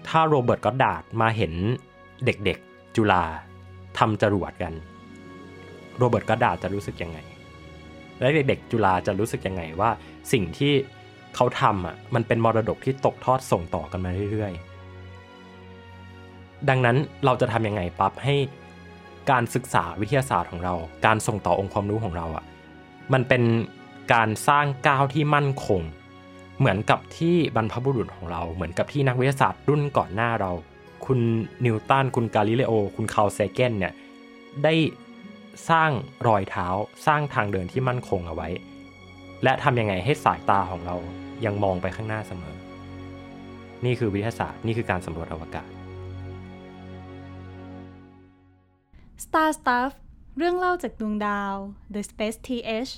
ถ้า Robert Goddard มาเห็นเด็กๆ จุฬาทำจรวดกัน Robert Goddard จะรู้สึกยังไง และเด็กๆจุฬาจะรู้สึกยังไงว่า สิ่งที่เขาทำอะมันเป็นมรดกที่ตกทอดส่งต่อกันมาเรื่อยๆ ดังนั้นเราจะทำยังไงปั๊บให้การศึกษาวิทยาศาสตร์ของเรา การส่งต่อองค์ความรู้ของเราอะมันเป็นการสร้างก้าวที่มั่นคง เหมือนกับที่บรรพบุรุษของเรา เหมือนกับที่นักวิทยาศาสตร์รุ่นก่อนหน้าเรา คุณนิวตันคุณกาลิเลโอ คุณคาร์ลเซเกนเนี่ยได้ สร้างรอยเท้าสร้างทางเดินที่มั่นคงเอาไว้ และทำยังไงให้สายตาของเรายังมองไปข้างหน้าเสมอ นี่คือวิทยาศาสตร์นี่คือการสำรวจอวกาศ Star Stuff เรื่องเล่าจากดวงดาว The Space TH